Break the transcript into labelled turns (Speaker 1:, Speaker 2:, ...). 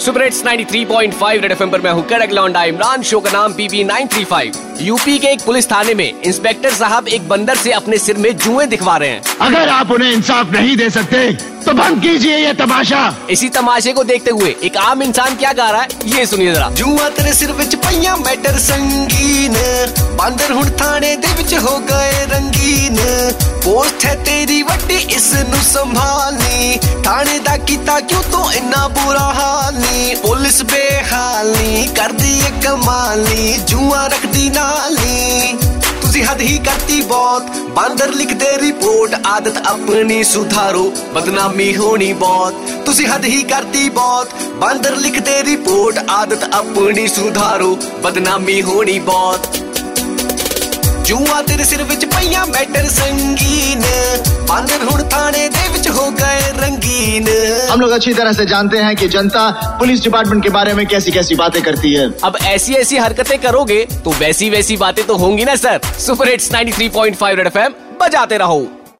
Speaker 1: Super hits 93.5 red FM पर मैं हूँ। कड़क लौंडा, इमरान शो का नाम पीबी 935 यूपी के एक पुलिस थाने में इंस्पेक्टर साहब एक बंदर से अपने सिर में जुए दिखवा रहे हैं।
Speaker 2: अगर आप उन्हें इंसाफ नहीं दे सकते तो बंद कीजिए ये तमाशा।
Speaker 1: इसी तमाशे को देखते हुए एक आम इंसान क्या गा रहा है ये सुनिए जरा।
Speaker 3: जुआ तेरे सिर विच पइया मैटर संगीन। बंदर हूँ थाने दे विच हो गए रंगीन। पोस्ट है तेरी वट्टी इस नु संभालनी। थाने दा कीता क्यों तो इना बुरा हाल नी? पुलिस बेहाली कर दी कमाली जुआ रख दी ना ਨੀ ਤੁਸੀਂ ਹੱਦ ਹੀ ਕਰਤੀ ਬਹੁਤ। ਬਾਂਦਰ ਲਿਖਦੇ ਰਿਪੋਰਟ ਆਦਤ ਆਪਣੀ ਸੁਧਾਰੋ। ਬਦਨਾਮੀ ਹੋਣੀ ਬਹੁਤ। ਤੁਸੀਂ ਹੱਦ ਹੀ ਕਰਤੀ ਬਹੁਤ। ਬਾਂਦਰ ਲਿਖਦੇ ਰਿਪੋਰਟ ਆਦਤ ਆਪਣੀ ਸੁਧਾਰੋ। ਬਦਨਾਮੀ ਹੋਣੀ ਬਹੁਤ। ਜੂਆ ਤੇਰੇ ਸਿਰ ਵਿੱਚ ਪਈਆਂ ਮੈਟਰ ਸੰਗੀਨ। ਬਾਂਦਰ ਹੁਣ ਥਾਣੇ
Speaker 2: हम लोग अच्छी तरह से जानते हैं कि जनता पुलिस डिपार्टमेंट के बारे में कैसी कैसी बातें करती है।
Speaker 1: अब ऐसी ऐसी हरकतें करोगे तो वैसी वैसी बातें तो होंगी ना, sir. Super hits 93.5 red FM, बजाते रहो।